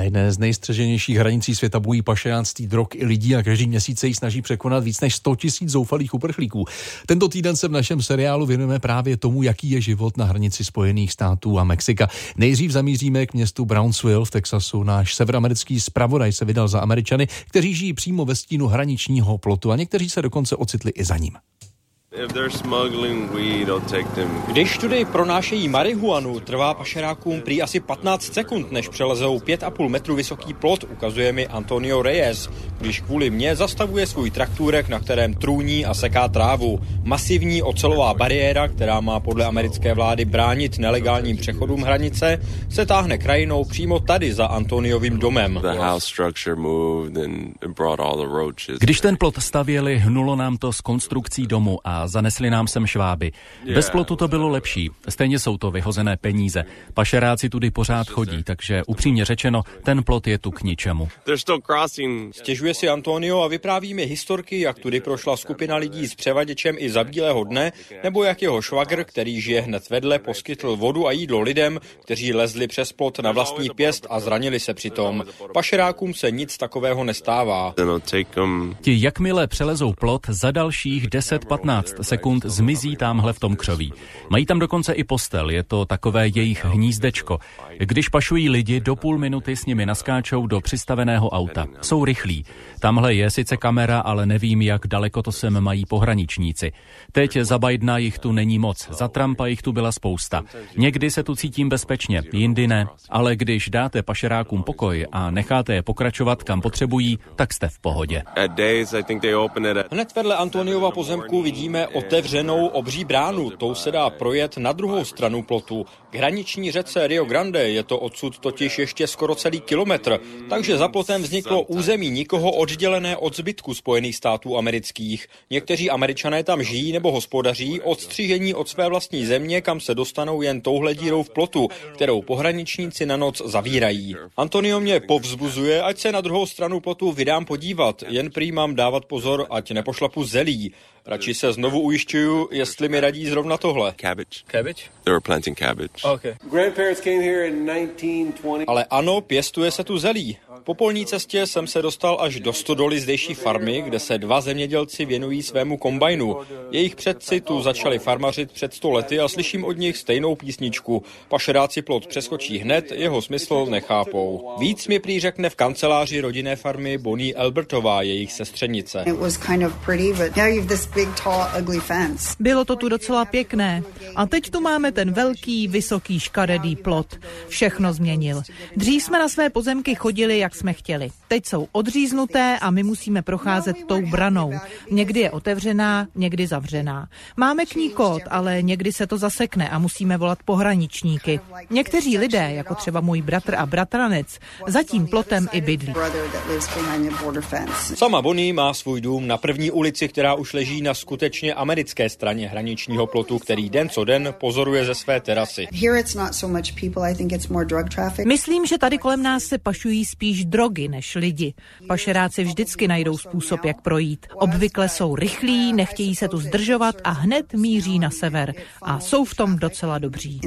Na jedné z nejstřeženějších hranicí světa bojí pašeánství drog i lidí a každý měsíc se jí snaží překonat víc než 100 tisíc zoufalých uprchlíků. Tento týden se v našem seriálu věnujeme právě tomu, jaký je život na hranici Spojených států a Mexika. Nejdřív zamíříme k městu Brownsville v Texasu. Náš severoamerický zpravodaj se vydal za Američany, kteří žijí přímo ve stínu hraničního plotu a někteří se dokonce ocitli i za ním. Když tudy pronášejí marihuanu, trvá pašerákům prý asi 15 sekund, než přelezou 5,5 metru vysoký plot, ukazuje mi Antonio Reyes, když kvůli mně zastavuje svůj traktůrek, na kterém trůní a seká trávu. Masivní ocelová bariéra, která má podle americké vlády bránit nelegálním přechodům hranice, se táhne krajinou přímo tady za Antoniovým domem. Když ten plot stavěli, hnulo nám to z konstrukcí domu a zanesli nám sem šváby. Bez plotu to bylo lepší. Stejně jsou to vyhozené peníze. Pašeráci tudy pořád chodí, takže upřímně řečeno, ten plot je tu k ničemu. Stěžuje si Antonio a vypráví mi historky, jak tudy prošla skupina lidí s převaděčem i za bílého dne, nebo jak jeho švagr, který žije hned vedle, poskytl vodu a jídlo lidem, kteří lezli přes plot na vlastní pěst a zranili se přitom. Pašerákům se nic takového nestává. Ti jakmile přelezou plot, za dalších 10-15 15 sekund zmizí tamhle v tom křoví. Mají tam dokonce i postel, je to takové jejich hnízdečko. Když pašují lidi, do půl minuty s nimi naskáčou do přistaveného auta. Jsou rychlí. Tamhle je sice kamera, ale nevím, jak daleko to sem mají pohraničníci. Teď za Bidena jich tu není moc, za Trumpa jich tu byla spousta. Někdy se tu cítím bezpečně, jindy ne. Ale když dáte pašerákům pokoj a necháte je pokračovat, kam potřebují, tak jste v pohodě. Hned vedle Antoniova pozemku vidíme vidíme otevřenou obří bránu. Tou se dá projet na druhou stranu plotu. K hraniční řece Rio Grande je to odsud totiž ještě skoro celý kilometr, takže za plotem vzniklo území nikoho oddělené od zbytku Spojených států amerických. Někteří američané tam žijí nebo hospodaří, odstřižení od své vlastní země, kam se dostanou jen touhle dírou v plotu, kterou pohraničníci na noc zavírají. Antonio mě povzbuzuje, ať se na druhou stranu plotu vydám podívat, jen prý mám dávat pozor, ať nepošlapu zelí. Radši se znovu ujišťuju, jestli mi radí zrovna tohle. Cabbage. Cabbage? They were planting cabbage. Okay. Ale ano, pěstuje se tu zelí. Po polní cestě jsem se dostal až do stodoly zdejší farmy, kde se dva zemědělci věnují svému kombajnu. Jejich předci tu začali farmařit před sto lety a slyším od nich stejnou písničku. Pašeráci plot přeskočí hned, jeho smysl nechápou. Víc mi prý řekne v kanceláři rodinné farmy Bonnie Albertová, jejich sestřenice. Bylo to tu docela pěkné. A teď tu máme ten velký, vysoký, škaredý plot. Všechno změnil. Dřív jsme na své pozemky chodili, jak jsme chtěli. Teď jsou odříznuté a my musíme procházet tou branou. Někdy je otevřená, někdy zavřená. Máme k ní kód, ale někdy se to zasekne a musíme volat pohraničníky. Někteří lidé, jako třeba můj bratr a bratranec, zatím plotem i bydlí. Sama Bonnie má svůj dům na první ulici, která už leží na skutečně americké straně hraničního plotu, který den co den pozoruje ze své terasy. Myslím, že tady kolem nás se pašují drogy než lidi. Pašeráci vždycky najdou způsob, jak projít. Obvykle jsou rychlí, nechtějí se tu zdržovat a hned míří na sever. A jsou v tom docela dobří.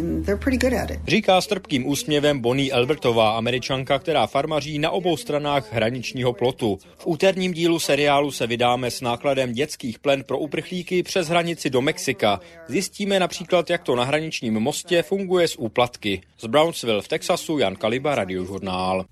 Říká s trpkým úsměvem Bonnie Albertová, američanka, která farmaří na obou stranách hraničního plotu. V úterním dílu seriálu se vydáme s nákladem dětských plen pro uprchlíky přes hranici do Mexika. Zjistíme například, jak to na hraničním mostě funguje s úplatky. Z Brownsville v Texasu Jan Kaliba, Radiožurnál.